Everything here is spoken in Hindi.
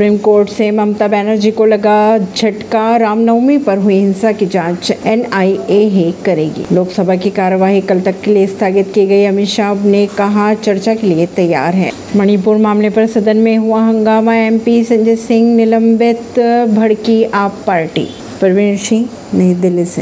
सुप्रीम कोर्ट से ममता बनर्जी को लगा झटका। रामनवमी पर हुई हिंसा की जाँच एनआईए ही करेगी। लोकसभा की कार्यवाही कल तक के लिए स्थगित की गई। अमित शाह ने कहा, चर्चा के लिए तैयार है। मणिपुर मामले पर सदन में हुआ हंगामा। एमपी संजय सिंह निलंबित, भड़की आप पार्टी। प्रवीण सिंह, नई दिल्ली से।